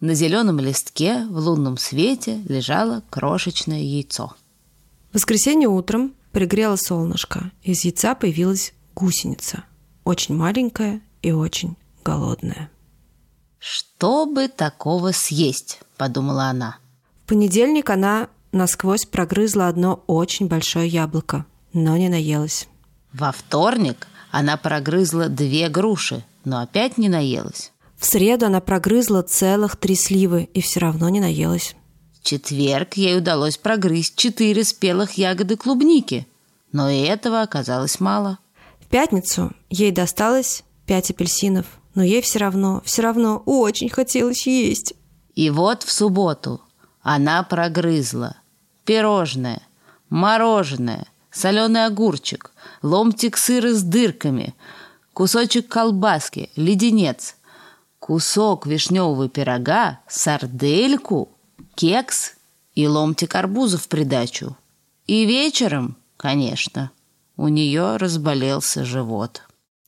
На зеленом листке в лунном свете лежало крошечное яйцо. В воскресенье утром пригрело солнышко. Из яйца появилась гусеница. Очень маленькая и очень голодная. «Что бы такого съесть?» – подумала она. В понедельник она насквозь прогрызла одно очень большое яблоко, но не наелась. Во вторник она прогрызла две груши, но опять не наелась. В среду она прогрызла целых три сливы и все равно не наелась. В четверг ей удалось прогрызть четыре спелых ягоды клубники, но и этого оказалось мало. В пятницу ей досталось пять апельсинов, но ей все равно, все равно очень хотелось есть. И вот в субботу она прогрызла пирожное, мороженое, соленый огурчик, ломтик сыра с дырками, кусочек колбаски, леденец – кусок вишневого пирога, сардельку, кекс и ломтик арбуза в придачу. И вечером, конечно, у нее разболелся живот.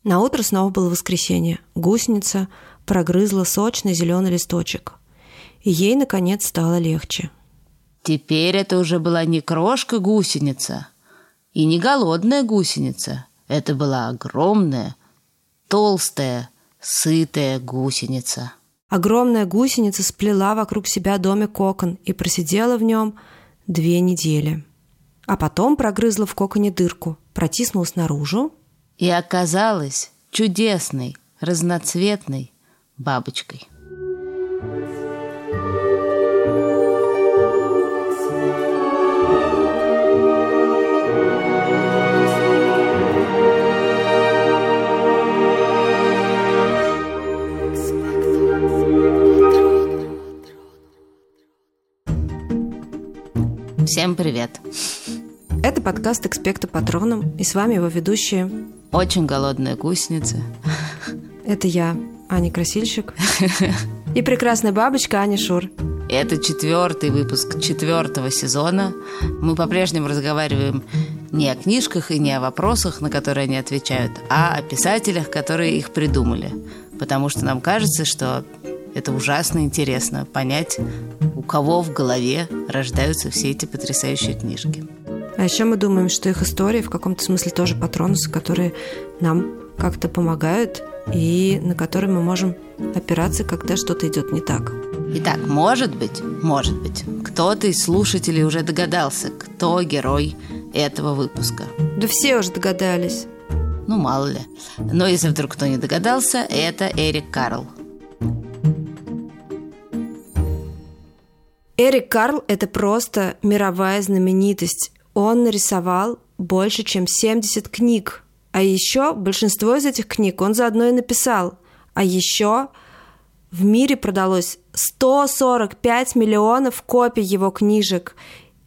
На утро снова было воскресенье. Гусеница прогрызла сочный зеленый листочек. И ей, наконец, стало легче. Теперь это уже была не крошка-гусеница и не голодная гусеница. Это была огромная, толстая, сытая гусеница. Огромная гусеница сплела вокруг себя домик кокон и просидела в нем две недели. А потом прогрызла в коконе дырку, протиснулась наружу. И оказалась чудесной, разноцветной бабочкой. Всем привет! Это подкаст «Экспекта Патроном», и с вами его ведущие... Очень голодная гусеница. Это я, Аня Красильщик. И прекрасная бабочка Аня Шур. Это четвертый выпуск четвертого сезона. Мы по-прежнему разговариваем не о книжках и не о вопросах, на которые они отвечают, а о писателях, которые их придумали. Потому что нам кажется, что это ужасно интересно понять, у кого в голове рождаются все эти потрясающие книжки. А еще мы думаем, что их истории в каком-то смысле тоже патронусы, которые нам как-то помогают и на которые мы можем опираться, когда что-то идет не так. Итак, может быть, может быть, кто-то из слушателей уже догадался, кто герой этого выпуска. Да все уже догадались. Ну, мало ли. Но если вдруг кто не догадался, это Эрик Карл – Эрик Карл – это просто мировая знаменитость. Он нарисовал больше, чем 70 книг. А еще большинство из этих книг он заодно и написал. А еще в мире продалось 145 миллионов копий его книжек.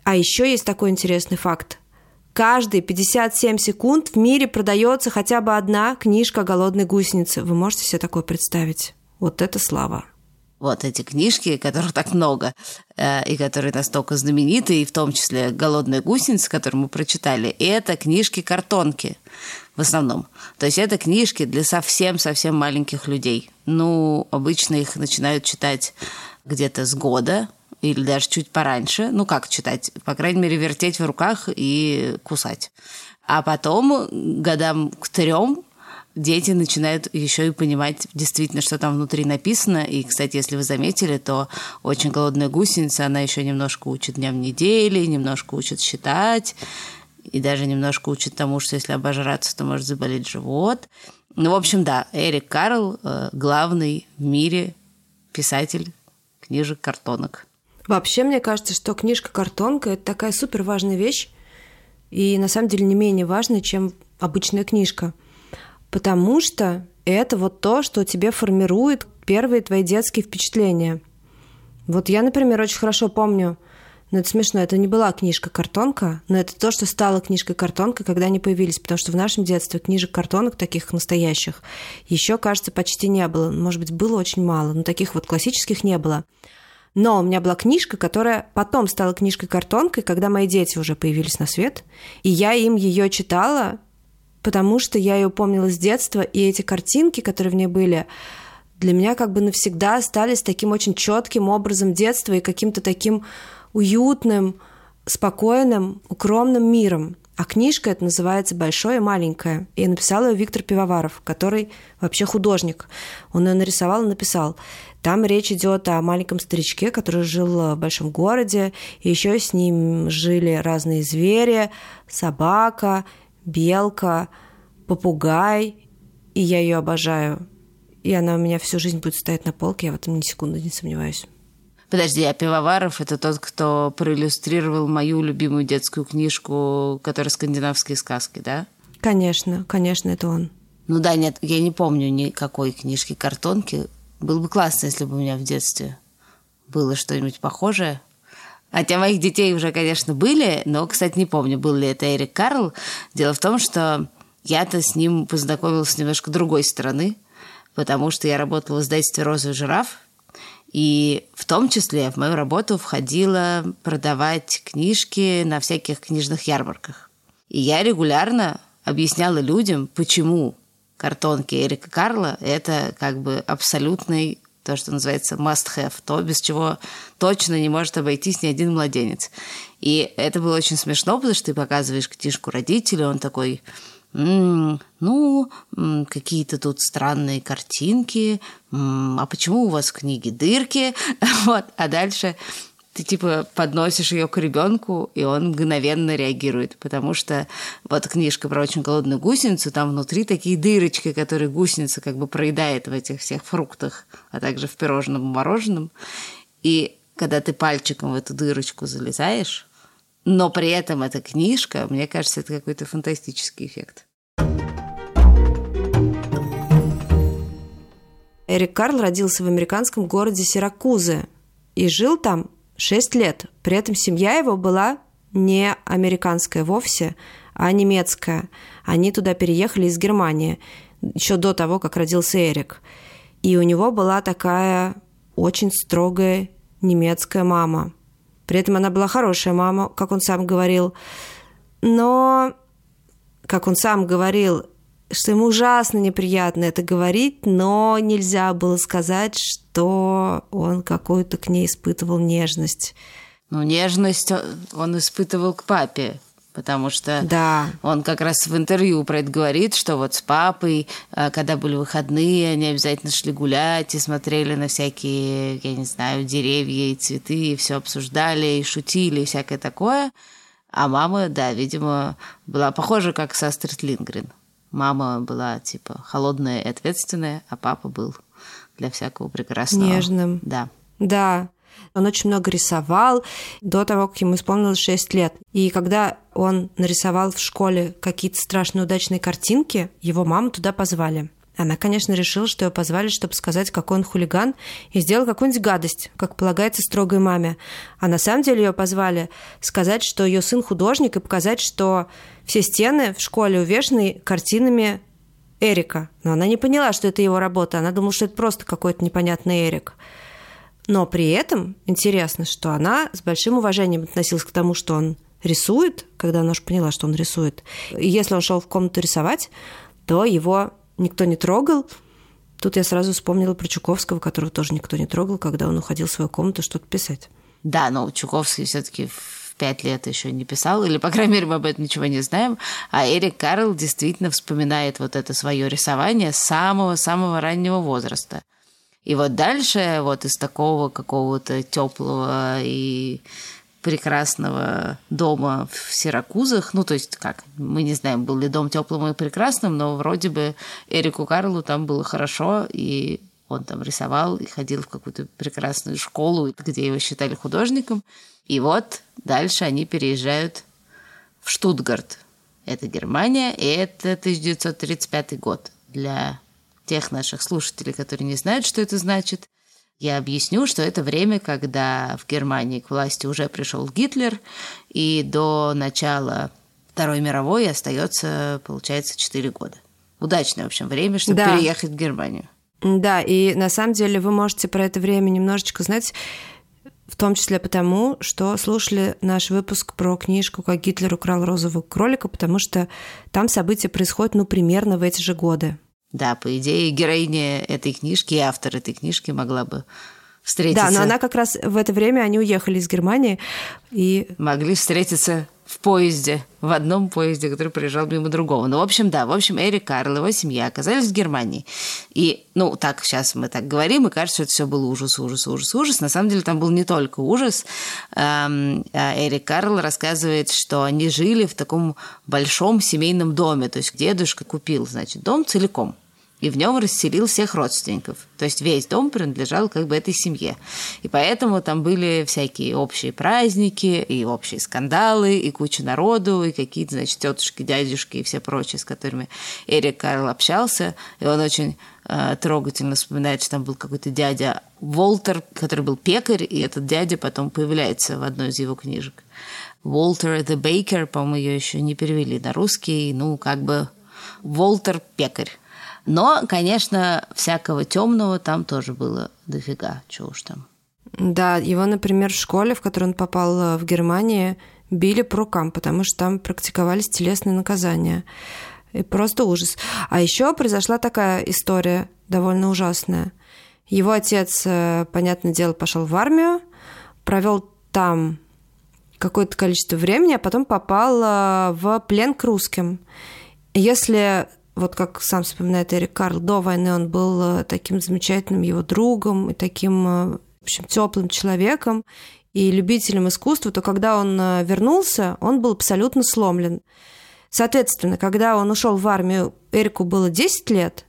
А еще есть такой интересный факт. Каждые 57 секунд в мире продается хотя бы одна книжка голодной гусеницы. Вы можете себе такое представить? Вот это слава вот эти книжки, которых так много, э, и которые настолько знамениты, и в том числе «Голодная гусеница», которую мы прочитали, это книжки-картонки в основном. То есть это книжки для совсем-совсем маленьких людей. Ну, обычно их начинают читать где-то с года, или даже чуть пораньше. Ну, как читать? По крайней мере, вертеть в руках и кусать. А потом, годам к трем, дети начинают еще и понимать действительно, что там внутри написано. И, кстати, если вы заметили, то очень голодная гусеница, она еще немножко учит дням недели, немножко учит считать, и даже немножко учит тому, что если обожраться, то может заболеть живот. Ну, в общем, да, Эрик Карл э, главный в мире писатель книжек картонок. Вообще, мне кажется, что книжка-картонка – это такая супер важная вещь, и на самом деле не менее важная, чем обычная книжка – потому что это вот то, что тебе формирует первые твои детские впечатления. Вот я, например, очень хорошо помню, но это смешно, это не была книжка-картонка, но это то, что стало книжкой-картонкой, когда они появились, потому что в нашем детстве книжек-картонок таких настоящих еще, кажется, почти не было. Может быть, было очень мало, но таких вот классических не было. Но у меня была книжка, которая потом стала книжкой-картонкой, когда мои дети уже появились на свет, и я им ее читала потому что я ее помнила с детства, и эти картинки, которые в ней были, для меня как бы навсегда остались таким очень четким образом детства и каким-то таким уютным, спокойным, укромным миром. А книжка это называется «Большое и маленькое». И написал ее Виктор Пивоваров, который вообще художник. Он ее нарисовал и написал. Там речь идет о маленьком старичке, который жил в большом городе, и еще с ним жили разные звери, собака, белка, попугай, и я ее обожаю. И она у меня всю жизнь будет стоять на полке, я в этом ни секунды не сомневаюсь. Подожди, а Пивоваров это тот, кто проиллюстрировал мою любимую детскую книжку, которая «Скандинавские сказки», да? Конечно, конечно, это он. Ну да, нет, я не помню никакой книжки картонки. Было бы классно, если бы у меня в детстве было что-нибудь похожее. Хотя моих детей уже, конечно, были, но, кстати, не помню, был ли это Эрик Карл. Дело в том, что я-то с ним познакомилась с немножко другой стороны, потому что я работала в издательстве «Розовый жираф», и в том числе в мою работу входило продавать книжки на всяких книжных ярмарках. И я регулярно объясняла людям, почему картонки Эрика Карла – это как бы абсолютный то, что называется must-have, то, без чего точно не может обойтись ни один младенец. И это было очень смешно, потому что ты показываешь книжку родителю, он такой, м-м, ну, какие-то тут странные картинки, м-м, а почему у вас в книге дырки? вот, а дальше ты типа подносишь ее к ребенку, и он мгновенно реагирует, потому что вот книжка про очень голодную гусеницу, там внутри такие дырочки, которые гусеница как бы проедает в этих всех фруктах, а также в пирожном и мороженом. И когда ты пальчиком в эту дырочку залезаешь, но при этом эта книжка, мне кажется, это какой-то фантастический эффект. Эрик Карл родился в американском городе Сиракузы и жил там 6 лет. При этом семья его была не американская вовсе, а немецкая. Они туда переехали из Германии еще до того, как родился Эрик. И у него была такая очень строгая немецкая мама. При этом она была хорошая мама, как он сам говорил. Но, как он сам говорил, что ему ужасно неприятно это говорить, но нельзя было сказать, что он какую-то к ней испытывал нежность. Ну, нежность он испытывал к папе, потому что да. он как раз в интервью про это говорит, что вот с папой, э, когда были выходные, они обязательно шли гулять и смотрели на всякие, я не знаю, деревья и цветы, и все обсуждали, и шутили, и всякое такое. А мама, да, видимо, была похожа как со Астрид Лингрен. Мама была типа холодная и ответственная, а папа был для всякого прекрасного. Нежным. Да. Да. Он очень много рисовал до того, как ему исполнилось 6 лет. И когда он нарисовал в школе какие-то страшно удачные картинки, его маму туда позвали. Она, конечно, решила, что ее позвали, чтобы сказать, какой он хулиган, и сделал какую-нибудь гадость, как полагается строгой маме. А на самом деле ее позвали сказать, что ее сын художник, и показать, что все стены в школе увешаны картинами Эрика. Но она не поняла, что это его работа. Она думала, что это просто какой-то непонятный Эрик. Но при этом интересно, что она с большим уважением относилась к тому, что он рисует, когда она уже поняла, что он рисует. И если он шел в комнату рисовать, то его никто не трогал. Тут я сразу вспомнила про Чуковского, которого тоже никто не трогал, когда он уходил в свою комнату что-то писать. Да, но Чуковский все-таки в пять лет еще не писал, или, по крайней мере, мы об этом ничего не знаем. А Эрик Карл действительно вспоминает вот это свое рисование с самого-самого раннего возраста. И вот дальше, вот из такого какого-то теплого и прекрасного дома в Сиракузах. Ну, то есть, как, мы не знаем, был ли дом теплым и прекрасным, но вроде бы Эрику Карлу там было хорошо, и он там рисовал и ходил в какую-то прекрасную школу, где его считали художником. И вот дальше они переезжают в Штутгарт. Это Германия, и это 1935 год. Для тех наших слушателей, которые не знают, что это значит, я объясню, что это время, когда в Германии к власти уже пришел Гитлер, и до начала Второй мировой остается, получается, 4 года. Удачное, в общем, время, чтобы да. переехать в Германию. Да, и на самом деле вы можете про это время немножечко знать, в том числе потому, что слушали наш выпуск про книжку «Как Гитлер украл розового кролика», потому что там события происходят, ну, примерно в эти же годы. Да, по идее, героиня этой книжки и автор этой книжки могла бы встретиться. Да, но она как раз в это время, они уехали из Германии и... Могли встретиться в поезде, в одном поезде, который проезжал мимо другого. Ну, в общем, да, в общем, Эрик Карл, его семья оказались в Германии. И, ну, так, сейчас мы так говорим, и кажется, что это все было ужас, ужас, ужас, ужас. На самом деле там был не только ужас. Эм, а Эрик Карл рассказывает, что они жили в таком большом семейном доме, то есть дедушка купил, значит, дом целиком – и в нем расселил всех родственников. То есть весь дом принадлежал как бы этой семье. И поэтому там были всякие общие праздники, и общие скандалы, и куча народу, и какие-то, значит, тетушки, дядюшки и все прочие, с которыми Эрик Карл общался. И он очень э, трогательно вспоминает, что там был какой-то дядя Волтер, который был пекарь, и этот дядя потом появляется в одной из его книжек. Волтер the Baker, по-моему, ее еще не перевели на русский, ну, как бы Волтер пекарь. Но, конечно, всякого темного там тоже было дофига, чего уж там. Да, его, например, в школе, в которую он попал э, в Германии, били по рукам, потому что там практиковались телесные наказания. И просто ужас. А еще произошла такая история довольно ужасная. Его отец, э, понятное дело, пошел в армию, провел там какое-то количество времени, а потом попал э, в плен к русским. Если вот как сам вспоминает Эрик Карл, до войны он был э, таким замечательным его другом и таким, э, в общем, теплым человеком и любителем искусства, то когда он э, вернулся, он был абсолютно сломлен. Соответственно, когда он ушел в армию, Эрику было 10 лет,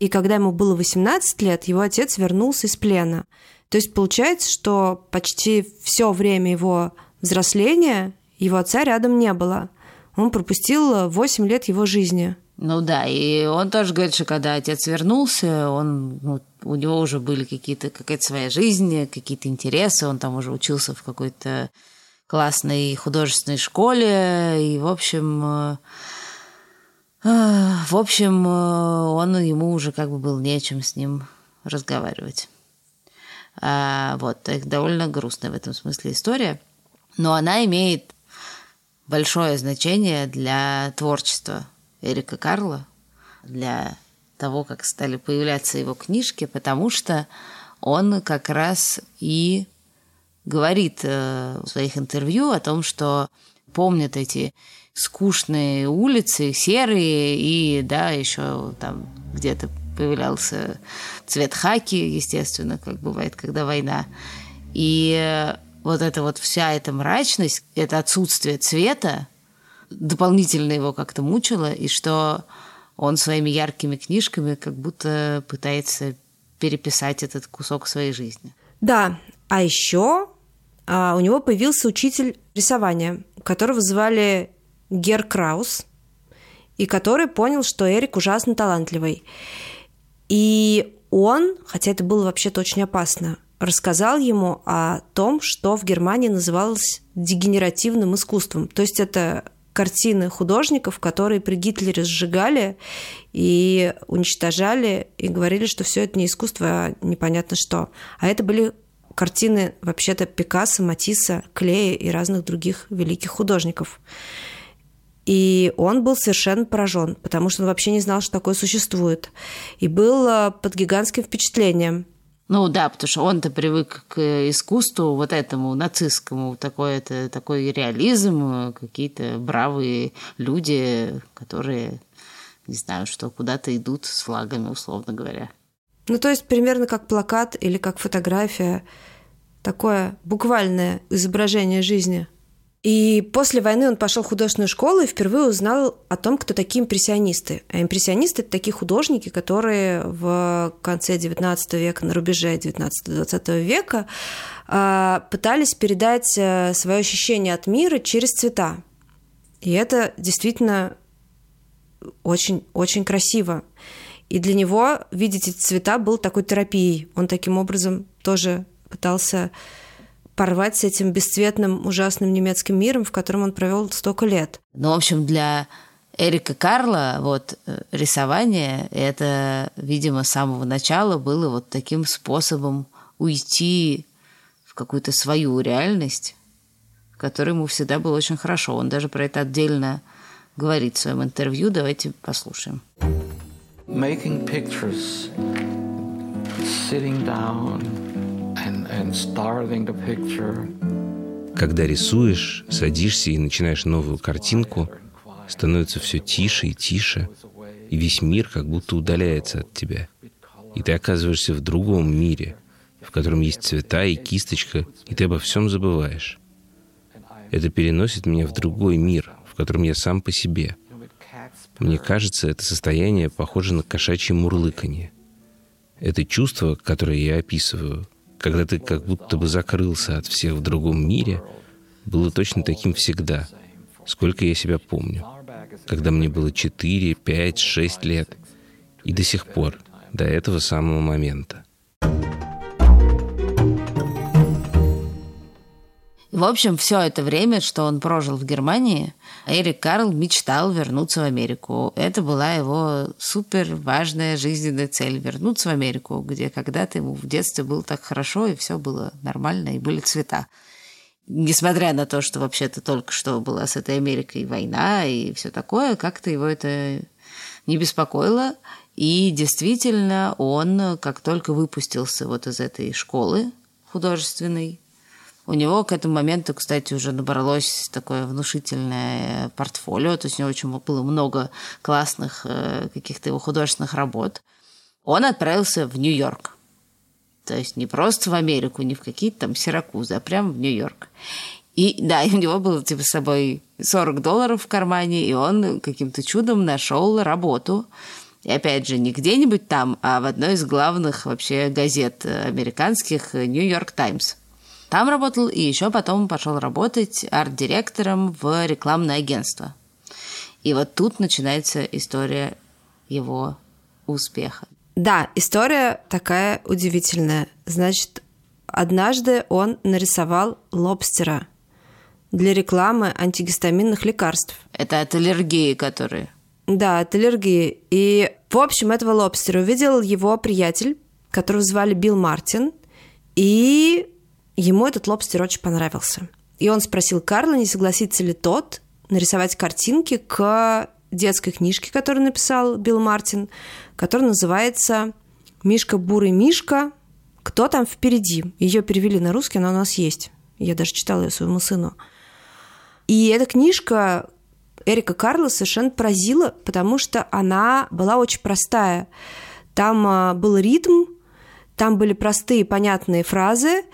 и когда ему было 18 лет, его отец вернулся из плена. То есть получается, что почти все время его взросления его отца рядом не было. Он пропустил 8 лет его жизни – ну да, и он тоже говорит, что когда отец вернулся, он, ну, у него уже были какие-то, какая-то своя жизнь, какие-то интересы, он там уже учился в какой-то классной художественной школе, и, в общем, э, э, в общем, э, он ему уже как бы был нечем с ним разговаривать. А, вот, их довольно грустная в этом смысле история, но она имеет большое значение для творчества Эрика Карла, для того, как стали появляться его книжки, потому что он как раз и говорит э, в своих интервью о том, что помнит эти скучные улицы, серые, и да, еще там где-то появлялся цвет хаки, естественно, как бывает, когда война. И э, вот эта вот вся эта мрачность, это отсутствие цвета, дополнительно его как-то мучило, и что он своими яркими книжками как будто пытается переписать этот кусок своей жизни. Да, а еще а, у него появился учитель рисования, которого звали Гер Краус, и который понял, что Эрик ужасно талантливый. И он, хотя это было вообще-то очень опасно, рассказал ему о том, что в Германии называлось дегенеративным искусством. То есть это картины художников, которые при Гитлере сжигали и уничтожали, и говорили, что все это не искусство, а непонятно что. А это были картины вообще-то Пикассо, Матисса, Клея и разных других великих художников. И он был совершенно поражен, потому что он вообще не знал, что такое существует. И был под гигантским впечатлением – ну да, потому что он-то привык к искусству вот этому нацистскому, такой, это, такой реализм, какие-то бравые люди, которые, не знаю, что куда-то идут с флагами, условно говоря. Ну то есть примерно как плакат или как фотография, такое буквальное изображение жизни – и после войны он пошел в художественную школу и впервые узнал о том, кто такие импрессионисты. А импрессионисты – это такие художники, которые в конце XIX века, на рубеже XIX-XX века а, пытались передать э, свое ощущение от мира через цвета. И это действительно очень-очень красиво. И для него видеть эти цвета был такой терапией. Он таким образом тоже пытался порвать с этим бесцветным, ужасным немецким миром, в котором он провел столько лет. Ну, в общем, для Эрика Карла вот э, рисование это, видимо, с самого начала было вот таким способом уйти в какую-то свою реальность, в которой ему всегда было очень хорошо. Он даже про это отдельно говорит в своем интервью. Давайте послушаем. making pictures, sitting down Когда рисуешь, садишься и начинаешь новую картинку, становится все тише и тише, и весь мир как будто удаляется от тебя. И ты оказываешься в другом мире, в котором есть цвета и кисточка, и ты обо всем забываешь. Это переносит меня в другой мир, в котором я сам по себе. Мне кажется, это состояние похоже на кошачье мурлыканье. Это чувство, которое я описываю, когда ты как будто бы закрылся от всех в другом мире, было точно таким всегда, сколько я себя помню. Когда мне было 4, 5, 6 лет. И до сих пор, до этого самого момента. В общем, все это время, что он прожил в Германии, Эрик Карл мечтал вернуться в Америку. Это была его супер важная жизненная цель – вернуться в Америку, где когда-то ему в детстве было так хорошо, и все было нормально, и были цвета. Несмотря на то, что вообще-то только что была с этой Америкой война и все такое, как-то его это не беспокоило. И действительно, он, как только выпустился вот из этой школы художественной, у него к этому моменту, кстати, уже набралось такое внушительное портфолио, то есть у него очень было много классных э, каких-то его художественных работ. Он отправился в Нью-Йорк. То есть не просто в Америку, не в какие-то там Сиракузы, а прямо в Нью-Йорк. И да, у него было типа с собой 40 долларов в кармане, и он каким-то чудом нашел работу. И опять же, не где-нибудь там, а в одной из главных вообще газет американских «Нью-Йорк Таймс». Там работал и еще потом пошел работать арт-директором в рекламное агентство. И вот тут начинается история его успеха. Да, история такая удивительная. Значит, однажды он нарисовал лобстера для рекламы антигистаминных лекарств. Это от аллергии, которые... Да, от аллергии. И, в общем, этого лобстера увидел его приятель, которого звали Билл Мартин, и Ему этот лобстер очень понравился. И он спросил Карла, не согласится ли тот нарисовать картинки к детской книжке, которую написал Билл Мартин, которая называется «Мишка бурый Мишка. Кто там впереди?» Ее перевели на русский, она у нас есть. Я даже читала ее своему сыну. И эта книжка Эрика Карла совершенно поразила, потому что она была очень простая. Там а, был ритм, там были простые понятные фразы,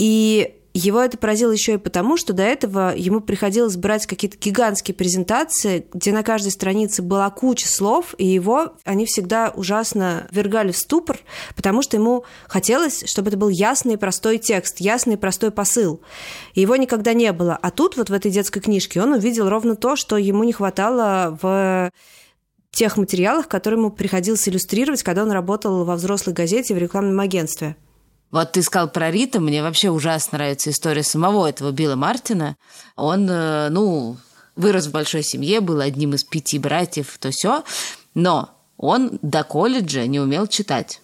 и его это поразило еще и потому, что до этого ему приходилось брать какие-то гигантские презентации, где на каждой странице была куча слов, и его они всегда ужасно вергали в ступор, потому что ему хотелось, чтобы это был ясный и простой текст, ясный и простой посыл. И его никогда не было. А тут вот в этой детской книжке он увидел ровно то, что ему не хватало в тех материалах, которые ему приходилось иллюстрировать, когда он работал во взрослой газете в рекламном агентстве. Вот ты сказал про Рита, мне вообще ужасно нравится история самого этого Билла Мартина. Он, э, ну, вырос в большой семье, был одним из пяти братьев, то все, но он до колледжа не умел читать.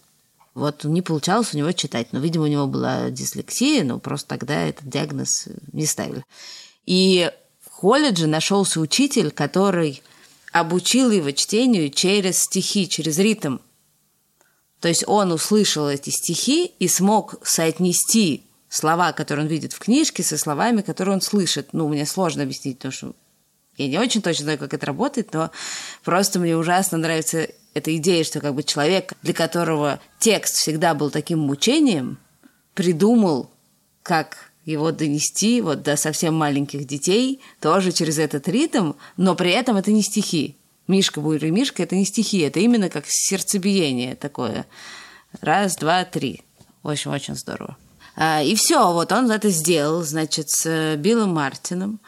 Вот не получалось у него читать, но, видимо, у него была дислексия, но просто тогда этот диагноз не ставили. И в колледже нашелся учитель, который обучил его чтению через стихи, через ритм. То есть он услышал эти стихи и смог соотнести слова, которые он видит в книжке, со словами, которые он слышит. Ну, мне сложно объяснить, потому что я не очень точно знаю, как это работает, но просто мне ужасно нравится эта идея, что как бы человек, для которого текст всегда был таким мучением, придумал, как его донести вот до совсем маленьких детей, тоже через этот ритм, но при этом это не стихи. Мишка, Бурый Мишка – это не стихи, это именно как сердцебиение такое. Раз, два, три. В общем, очень здорово. А, и все, вот он это сделал, значит, с Биллом Мартином.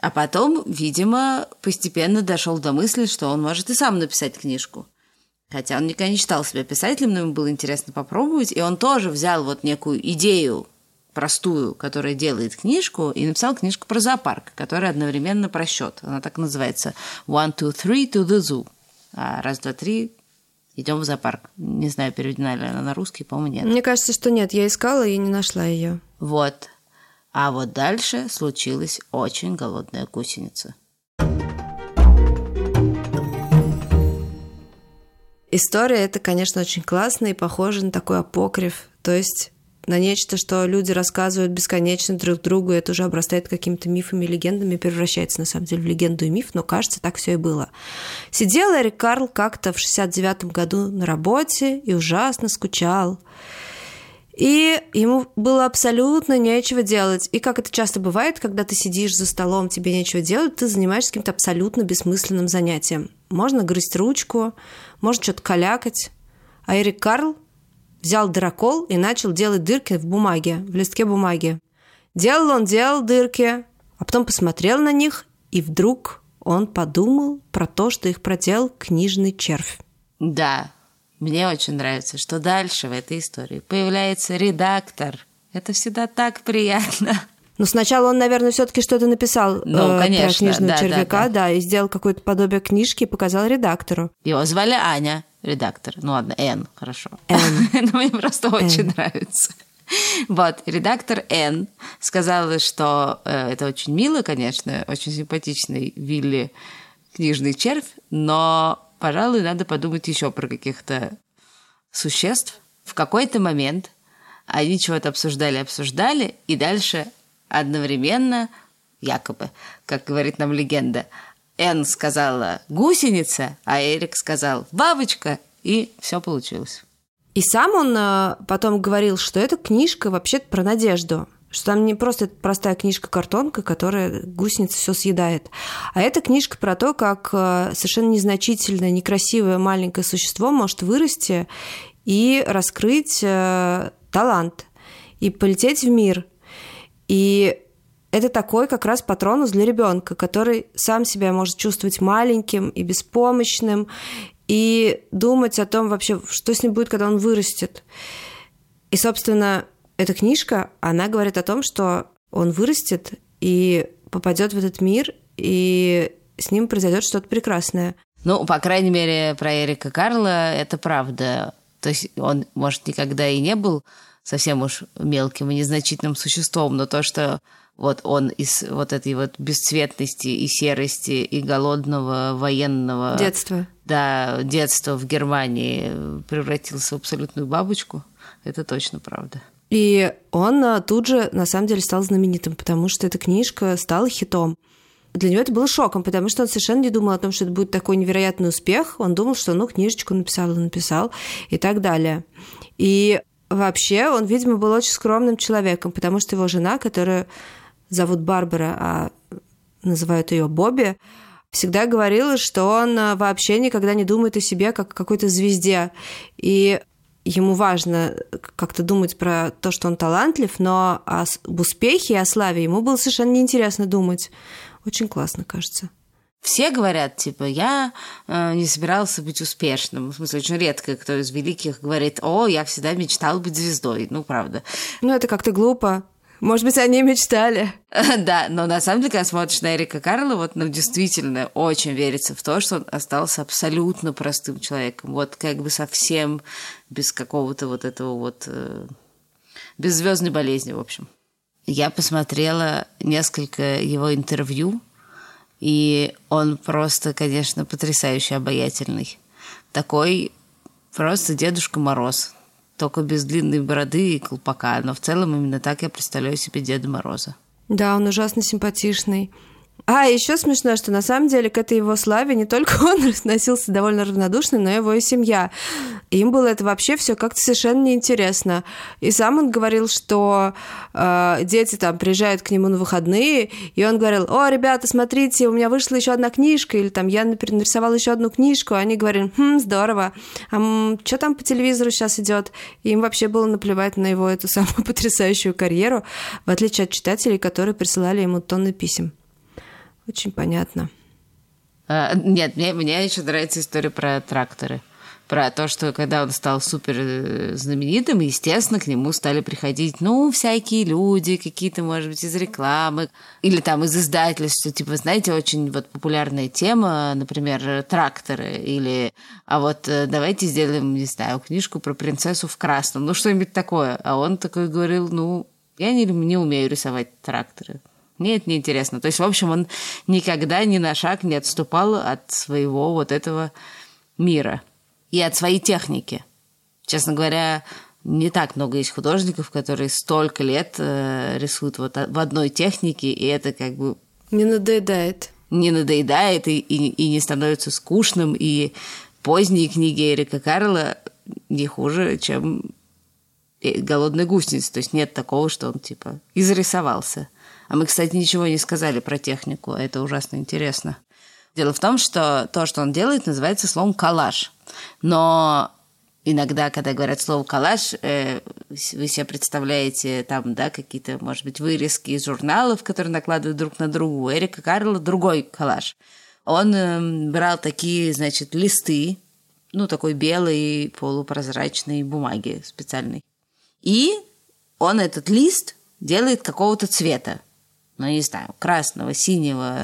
А потом, видимо, постепенно дошел до мысли, что он может и сам написать книжку. Хотя он никогда не считал себя писателем, но ему было интересно попробовать. И он тоже взял вот некую идею простую, которая делает книжку, и написал книжку про зоопарк, которая одновременно про счет. Она так называется «One, two, three to the zoo». А раз, два, три, идем в зоопарк. Не знаю, переведена ли она на русский, по-моему, нет. Мне кажется, что нет. Я искала и не нашла ее. Вот. А вот дальше случилась очень голодная гусеница. История это, конечно, очень классно и похоже на такой апокриф. То есть на нечто, что люди рассказывают бесконечно друг другу, и это уже обрастает какими-то мифами, легендами, превращается на самом деле в легенду и миф, но кажется, так все и было. Сидел Эрик Карл как-то в 69 году на работе и ужасно скучал. И ему было абсолютно нечего делать. И как это часто бывает, когда ты сидишь за столом, тебе нечего делать, ты занимаешься каким-то абсолютно бессмысленным занятием. Можно грызть ручку, можно что-то калякать. А Эрик Карл взял дырокол и начал делать дырки в бумаге, в листке бумаги. Делал он, делал дырки, а потом посмотрел на них, и вдруг он подумал про то, что их проделал книжный червь. Да, мне очень нравится, что дальше в этой истории появляется редактор. Это всегда так приятно. Ну, сначала он, наверное, все-таки что-то написал ну, э, конечно, про книжного да, червяка, да, да, да. и сделал какое-то подобие книжки и показал редактору. Его звали Аня, редактор. Ну ладно, Н, хорошо. Н. Мне просто очень нравится. Вот, редактор Н сказала, что э, это очень мило, конечно, очень симпатичный Вилли книжный червь, но, пожалуй, надо подумать еще про каких-то существ. В какой-то момент они чего-то обсуждали, обсуждали, и дальше одновременно, якобы, как говорит нам легенда, Н сказала гусеница, а Эрик сказал бабочка, и все получилось. И сам он э, потом говорил, что эта книжка вообще про надежду, что там не просто простая книжка-картонка, которая гусеница все съедает, а это книжка про то, как э, совершенно незначительное, некрасивое маленькое существо может вырасти и раскрыть э, талант, и полететь в мир. И это такой как раз патронус для ребенка, который сам себя может чувствовать маленьким и беспомощным, и думать о том вообще, что с ним будет, когда он вырастет. И, собственно, эта книжка, она говорит о том, что он вырастет и попадет в этот мир, и с ним произойдет что-то прекрасное. Ну, по крайней мере, про Эрика Карла это правда. То есть он, может, никогда и не был совсем уж мелким и незначительным существом, но то, что вот он из вот этой вот бесцветности и серости и голодного военного Детство. да, детства в Германии превратился в абсолютную бабочку, это точно правда. И он а, тут же, на самом деле, стал знаменитым, потому что эта книжка стала хитом. Для него это было шоком, потому что он совершенно не думал о том, что это будет такой невероятный успех. Он думал, что ну, книжечку написал и написал и так далее. И вообще он, видимо, был очень скромным человеком, потому что его жена, которая зовут Барбара, а называют ее Бобби, всегда говорила, что он а, вообще никогда не думает о себе как о какой-то звезде. И ему важно как-то думать про то, что он талантлив, но об успехе и о славе ему было совершенно неинтересно думать. Очень классно, кажется. Все говорят, типа, я э, не собирался быть успешным. В смысле, очень редко кто из великих говорит, о, я всегда мечтал быть звездой. Ну, правда. Ну, это как-то глупо. Может быть, они мечтали. Да, но на самом деле, когда смотришь на Эрика Карла, вот ну, действительно очень верится в то, что он остался абсолютно простым человеком. Вот как бы совсем без какого-то вот этого вот... Э, без звездной болезни, в общем. Я посмотрела несколько его интервью, и он просто, конечно, потрясающе обаятельный. Такой просто Дедушка Мороз только без длинной бороды и колпака. Но в целом именно так я представляю себе Деда Мороза. Да, он ужасно симпатичный. А, еще смешно, что на самом деле к этой его славе не только он относился довольно равнодушно, но и его и семья. Им было это вообще все как-то совершенно неинтересно. И сам он говорил, что э, дети там приезжают к нему на выходные, и он говорил, о, ребята, смотрите, у меня вышла еще одна книжка, или там я нарисовал еще одну книжку, а они говорили, хм, здорово, а что там по телевизору сейчас идет? Им вообще было наплевать на его эту самую потрясающую карьеру, в отличие от читателей, которые присылали ему тонны писем. Очень понятно. А, нет, мне, мне еще нравится история про тракторы. Про то, что когда он стал супер э, знаменитым, естественно, к нему стали приходить, ну, всякие люди, какие-то, может быть, из рекламы, или там из издательства, типа, знаете, очень вот популярная тема, например, тракторы, или, а вот э, давайте сделаем, не знаю, книжку про принцессу в красном, ну, что-нибудь такое. А он такой говорил, ну, я не, не умею рисовать тракторы. Мне это неинтересно. То есть, в общем, он никогда ни на шаг не отступал от своего вот этого мира. и от своей техники. Честно говоря, не так много есть художников, которые столько лет э, рисуют вот в одной технике, и это как бы... Не надоедает. Не надоедает и, и, и не становится скучным, и поздние книги Эрика Карла не хуже, чем голодная гусеница. То есть нет такого, что он типа изрисовался. А мы, кстати, ничего не сказали про технику, это ужасно интересно. Дело в том, что то, что он делает, называется словом коллаж. Но иногда, когда говорят слово коллаж, э, вы себе представляете там, да, какие-то, может быть, вырезки из журналов, которые накладывают друг на друга. У Эрика Карла другой коллаж. Он э, брал такие, значит, листы, ну, такой белой полупрозрачной бумаги специальной. И он этот лист делает какого-то цвета ну, не знаю, красного, синего,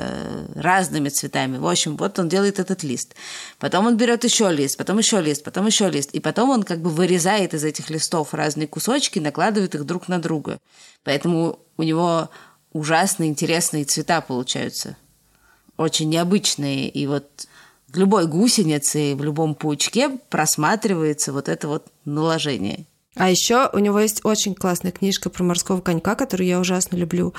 разными цветами. В общем, вот он делает этот лист. Потом он берет еще лист, потом еще лист, потом еще лист. И потом он как бы вырезает из этих листов разные кусочки, накладывает их друг на друга. Поэтому у него ужасно интересные цвета получаются. Очень необычные. И вот в любой гусенице, в любом паучке просматривается вот это вот наложение. А еще у него есть очень классная книжка про морского конька, которую я ужасно люблю.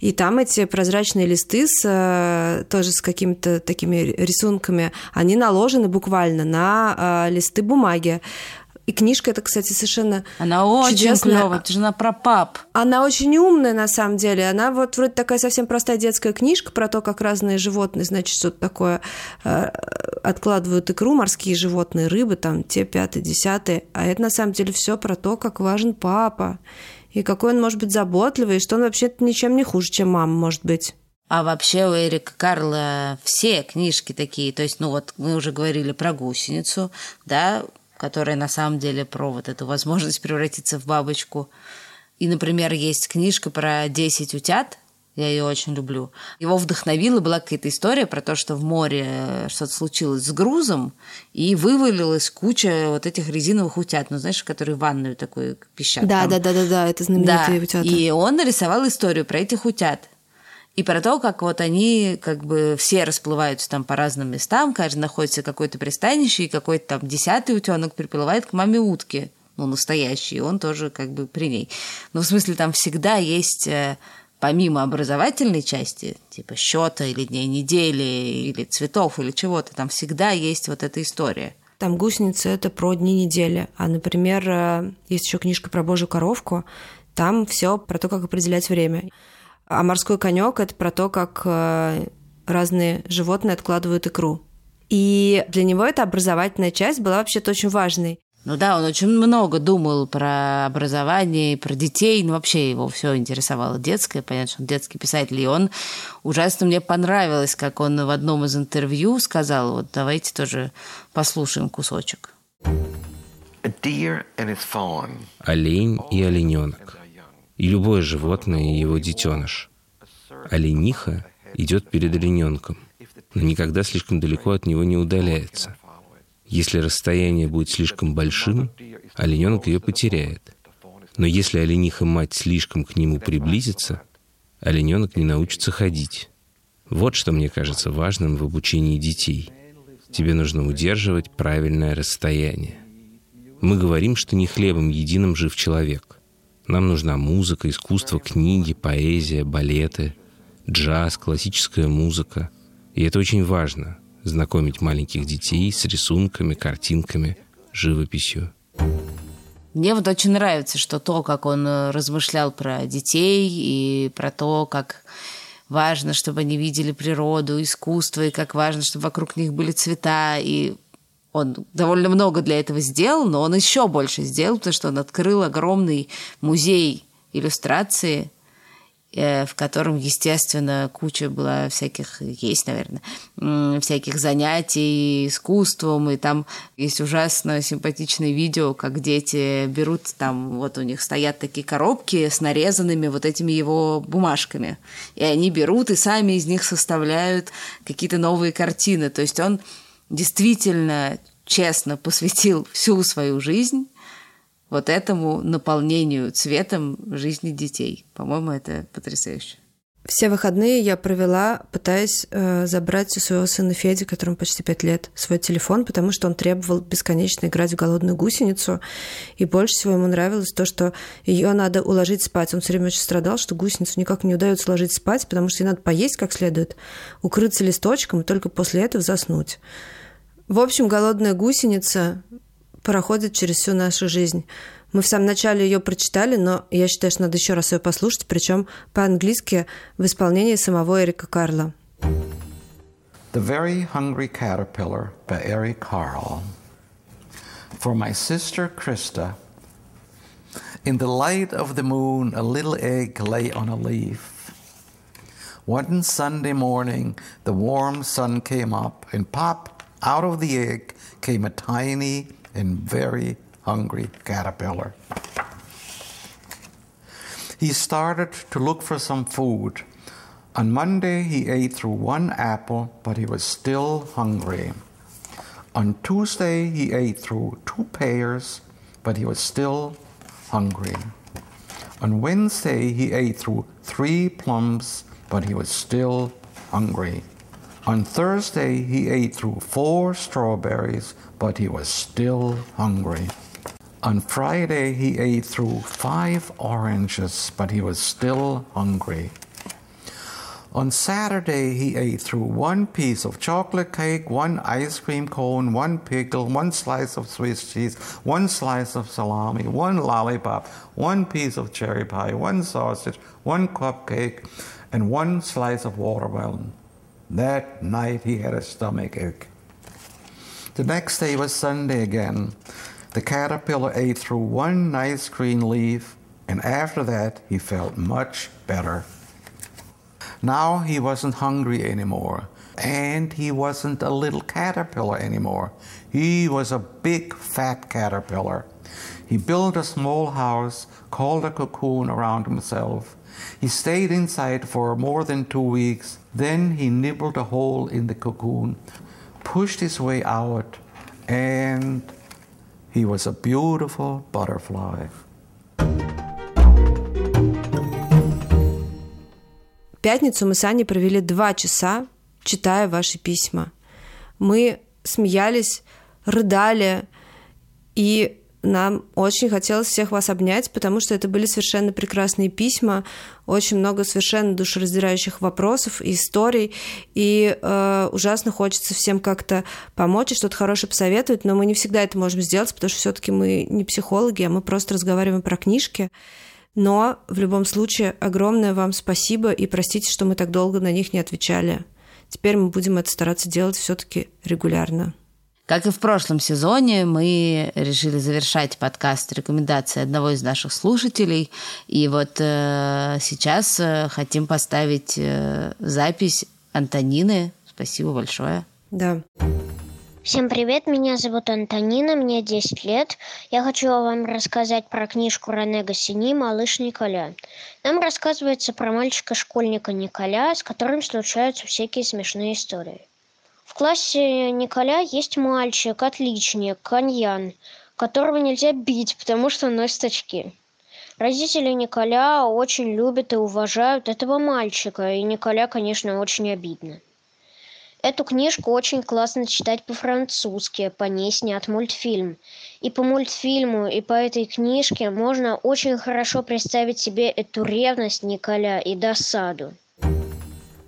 И там эти прозрачные листы с, э, тоже с какими-то такими рисунками, они наложены буквально на э, листы бумаги. И книжка эта, кстати, совершенно Она очень чудесная. клевая, это же она про пап. Она очень умная, на самом деле. Она вот вроде такая совсем простая детская книжка про то, как разные животные, значит, что-то такое э, откладывают икру, морские животные, рыбы, там, те пятые, десятые. А это, на самом деле, все про то, как важен папа. И какой он может быть заботливый, и что он вообще-то ничем не хуже, чем мама может быть. А вообще у Эрика Карла все книжки такие. То есть, ну вот мы уже говорили про гусеницу, да, которая на самом деле про вот эту возможность превратиться в бабочку. И, например, есть книжка про 10 утят, я ее очень люблю. Его вдохновила была какая-то история про то, что в море что-то случилось с грузом, и вывалилась куча вот этих резиновых утят, ну, знаешь, которые ванную такую пищат. Да, да, да, да, да, это знаменитые да. утята. И он нарисовал историю про этих утят и про то, как вот они как бы все расплываются там по разным местам, каждый находится в какое-то пристанище, и какой-то там десятый утенок приплывает к маме утки, ну, настоящий, и он тоже как бы при ней. Но в смысле там всегда есть э, помимо образовательной части, типа счета или дней недели, или цветов, или чего-то, там всегда есть вот эта история. Там гусеницы это про дни недели. А, например, э, есть еще книжка про Божью коровку. Там все про то, как определять время. А морской конек это про то, как э, разные животные откладывают икру. И для него эта образовательная часть была вообще-то очень важной. Ну да, он очень много думал про образование, про детей, ну вообще его все интересовало детское, понятно, что он детский писатель, и он ужасно мне понравилось, как он в одном из интервью сказал, вот давайте тоже послушаем кусочек. Олень и олененок и любое животное и его детеныш. Олениха идет перед олененком, но никогда слишком далеко от него не удаляется. Если расстояние будет слишком большим, олененок ее потеряет. Но если олениха-мать слишком к нему приблизится, олененок не научится ходить. Вот что мне кажется важным в обучении детей. Тебе нужно удерживать правильное расстояние. Мы говорим, что не хлебом единым жив человек. Нам нужна музыка, искусство, книги, поэзия, балеты, джаз, классическая музыка. И это очень важно — знакомить маленьких детей с рисунками, картинками, живописью. Мне вот очень нравится, что то, как он э, размышлял про детей и про то, как важно, чтобы они видели природу, искусство, и как важно, чтобы вокруг них были цвета, и он довольно много для этого сделал, но он еще больше сделал, потому что он открыл огромный музей иллюстрации, э, в котором, естественно, куча была всяких, есть, наверное, всяких занятий искусством, и там есть ужасно симпатичное видео, как дети берут, там вот у них стоят такие коробки с нарезанными вот этими его бумажками, и они берут и сами из них составляют какие-то новые картины, то есть он действительно честно посвятил всю свою жизнь вот этому наполнению цветом жизни детей. По-моему, это потрясающе. Все выходные я провела, пытаясь э, забрать у своего сына Феди, которому почти пять лет, свой телефон, потому что он требовал бесконечно играть в голодную гусеницу. И больше всего ему нравилось то, что ее надо уложить спать. Он все время очень страдал, что гусеницу никак не удается уложить спать, потому что ей надо поесть как следует, укрыться листочком и только после этого заснуть. В общем, голодная гусеница проходит через всю нашу жизнь. Мы в самом начале ее прочитали, но я считаю, что надо еще раз ее послушать, причем по-английски в исполнении самого Эрика Карла. The Very Hungry Caterpillar by Eric Carle. For my sister Krista, in the light of the moon, a little egg lay on a leaf. One Sunday morning, the warm sun came up, and pop, out of the egg came a tiny and very hungry caterpillar. He started to look for some food. On Monday, he ate through one apple, but he was still hungry. On Tuesday, he ate through two pears, but he was still hungry. On Wednesday, he ate through three plums, but he was still hungry. On Thursday, he ate through four strawberries, but he was still hungry. On Friday, he ate through five oranges, but he was still hungry. On Saturday, he ate through one piece of chocolate cake, one ice cream cone, one pickle, one slice of Swiss cheese, one slice of salami, one lollipop, one piece of cherry pie, one sausage, one cupcake, and one slice of watermelon. That night, he had a stomach ache. The next day was Sunday again. The caterpillar ate through one nice green leaf, and after that he felt much better. Now he wasn't hungry anymore, and he wasn't a little caterpillar anymore. He was a big fat caterpillar. He built a small house called a cocoon around himself. He stayed inside for more than two weeks. Then he nibbled a hole in the cocoon, pushed his way out, and He was a beautiful butterfly. пятницу мы с Аней провели два часа, читая ваши письма. Мы смеялись, рыдали, и нам очень хотелось всех вас обнять, потому что это были совершенно прекрасные письма, очень много совершенно душераздирающих вопросов и историй, и э, ужасно хочется всем как-то помочь и что-то хорошее посоветовать, но мы не всегда это можем сделать, потому что все-таки мы не психологи, а мы просто разговариваем про книжки. Но в любом случае огромное вам спасибо и простите, что мы так долго на них не отвечали. Теперь мы будем это стараться делать все-таки регулярно. Как и в прошлом сезоне, мы решили завершать подкаст рекомендации одного из наших слушателей. И вот э, сейчас э, хотим поставить э, запись Антонины. Спасибо большое. Да. Всем привет, меня зовут Антонина, мне 10 лет. Я хочу вам рассказать про книжку Рене Гассини «Малыш Николя». Нам рассказывается про мальчика-школьника Николя, с которым случаются всякие смешные истории. В классе Николя есть мальчик, отличник, Каньян, которого нельзя бить, потому что он носит очки. Родители Николя очень любят и уважают этого мальчика, и Николя, конечно, очень обидно. Эту книжку очень классно читать по-французски, по ней снят мультфильм. И по мультфильму, и по этой книжке можно очень хорошо представить себе эту ревность Николя и досаду.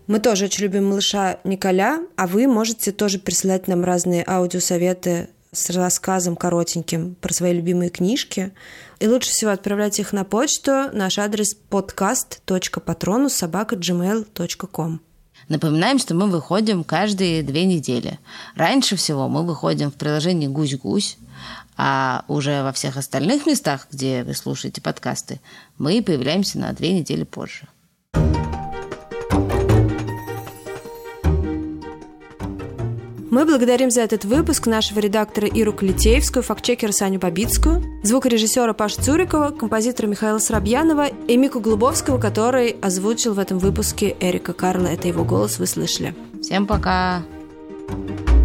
Мы тоже очень любим малыша Николя, а вы можете тоже присылать нам разные аудиосоветы с рассказом коротеньким про свои любимые книжки. И лучше всего отправлять их на почту. Наш адрес podcast.patronus.gmail.com Напоминаем, что мы выходим каждые две недели. Раньше всего мы выходим в приложении «Гусь-гусь», а уже во всех остальных местах, где вы слушаете подкасты, мы появляемся на две недели позже. Мы благодарим за этот выпуск нашего редактора Иру Калитеевскую, фактчекера Саню Бабицкую, звукорежиссера Пашу Цурикова, композитора Михаила Срабьянова и Мику Глубовского, который озвучил в этом выпуске Эрика Карла. Это его голос вы слышали. Всем пока! thank you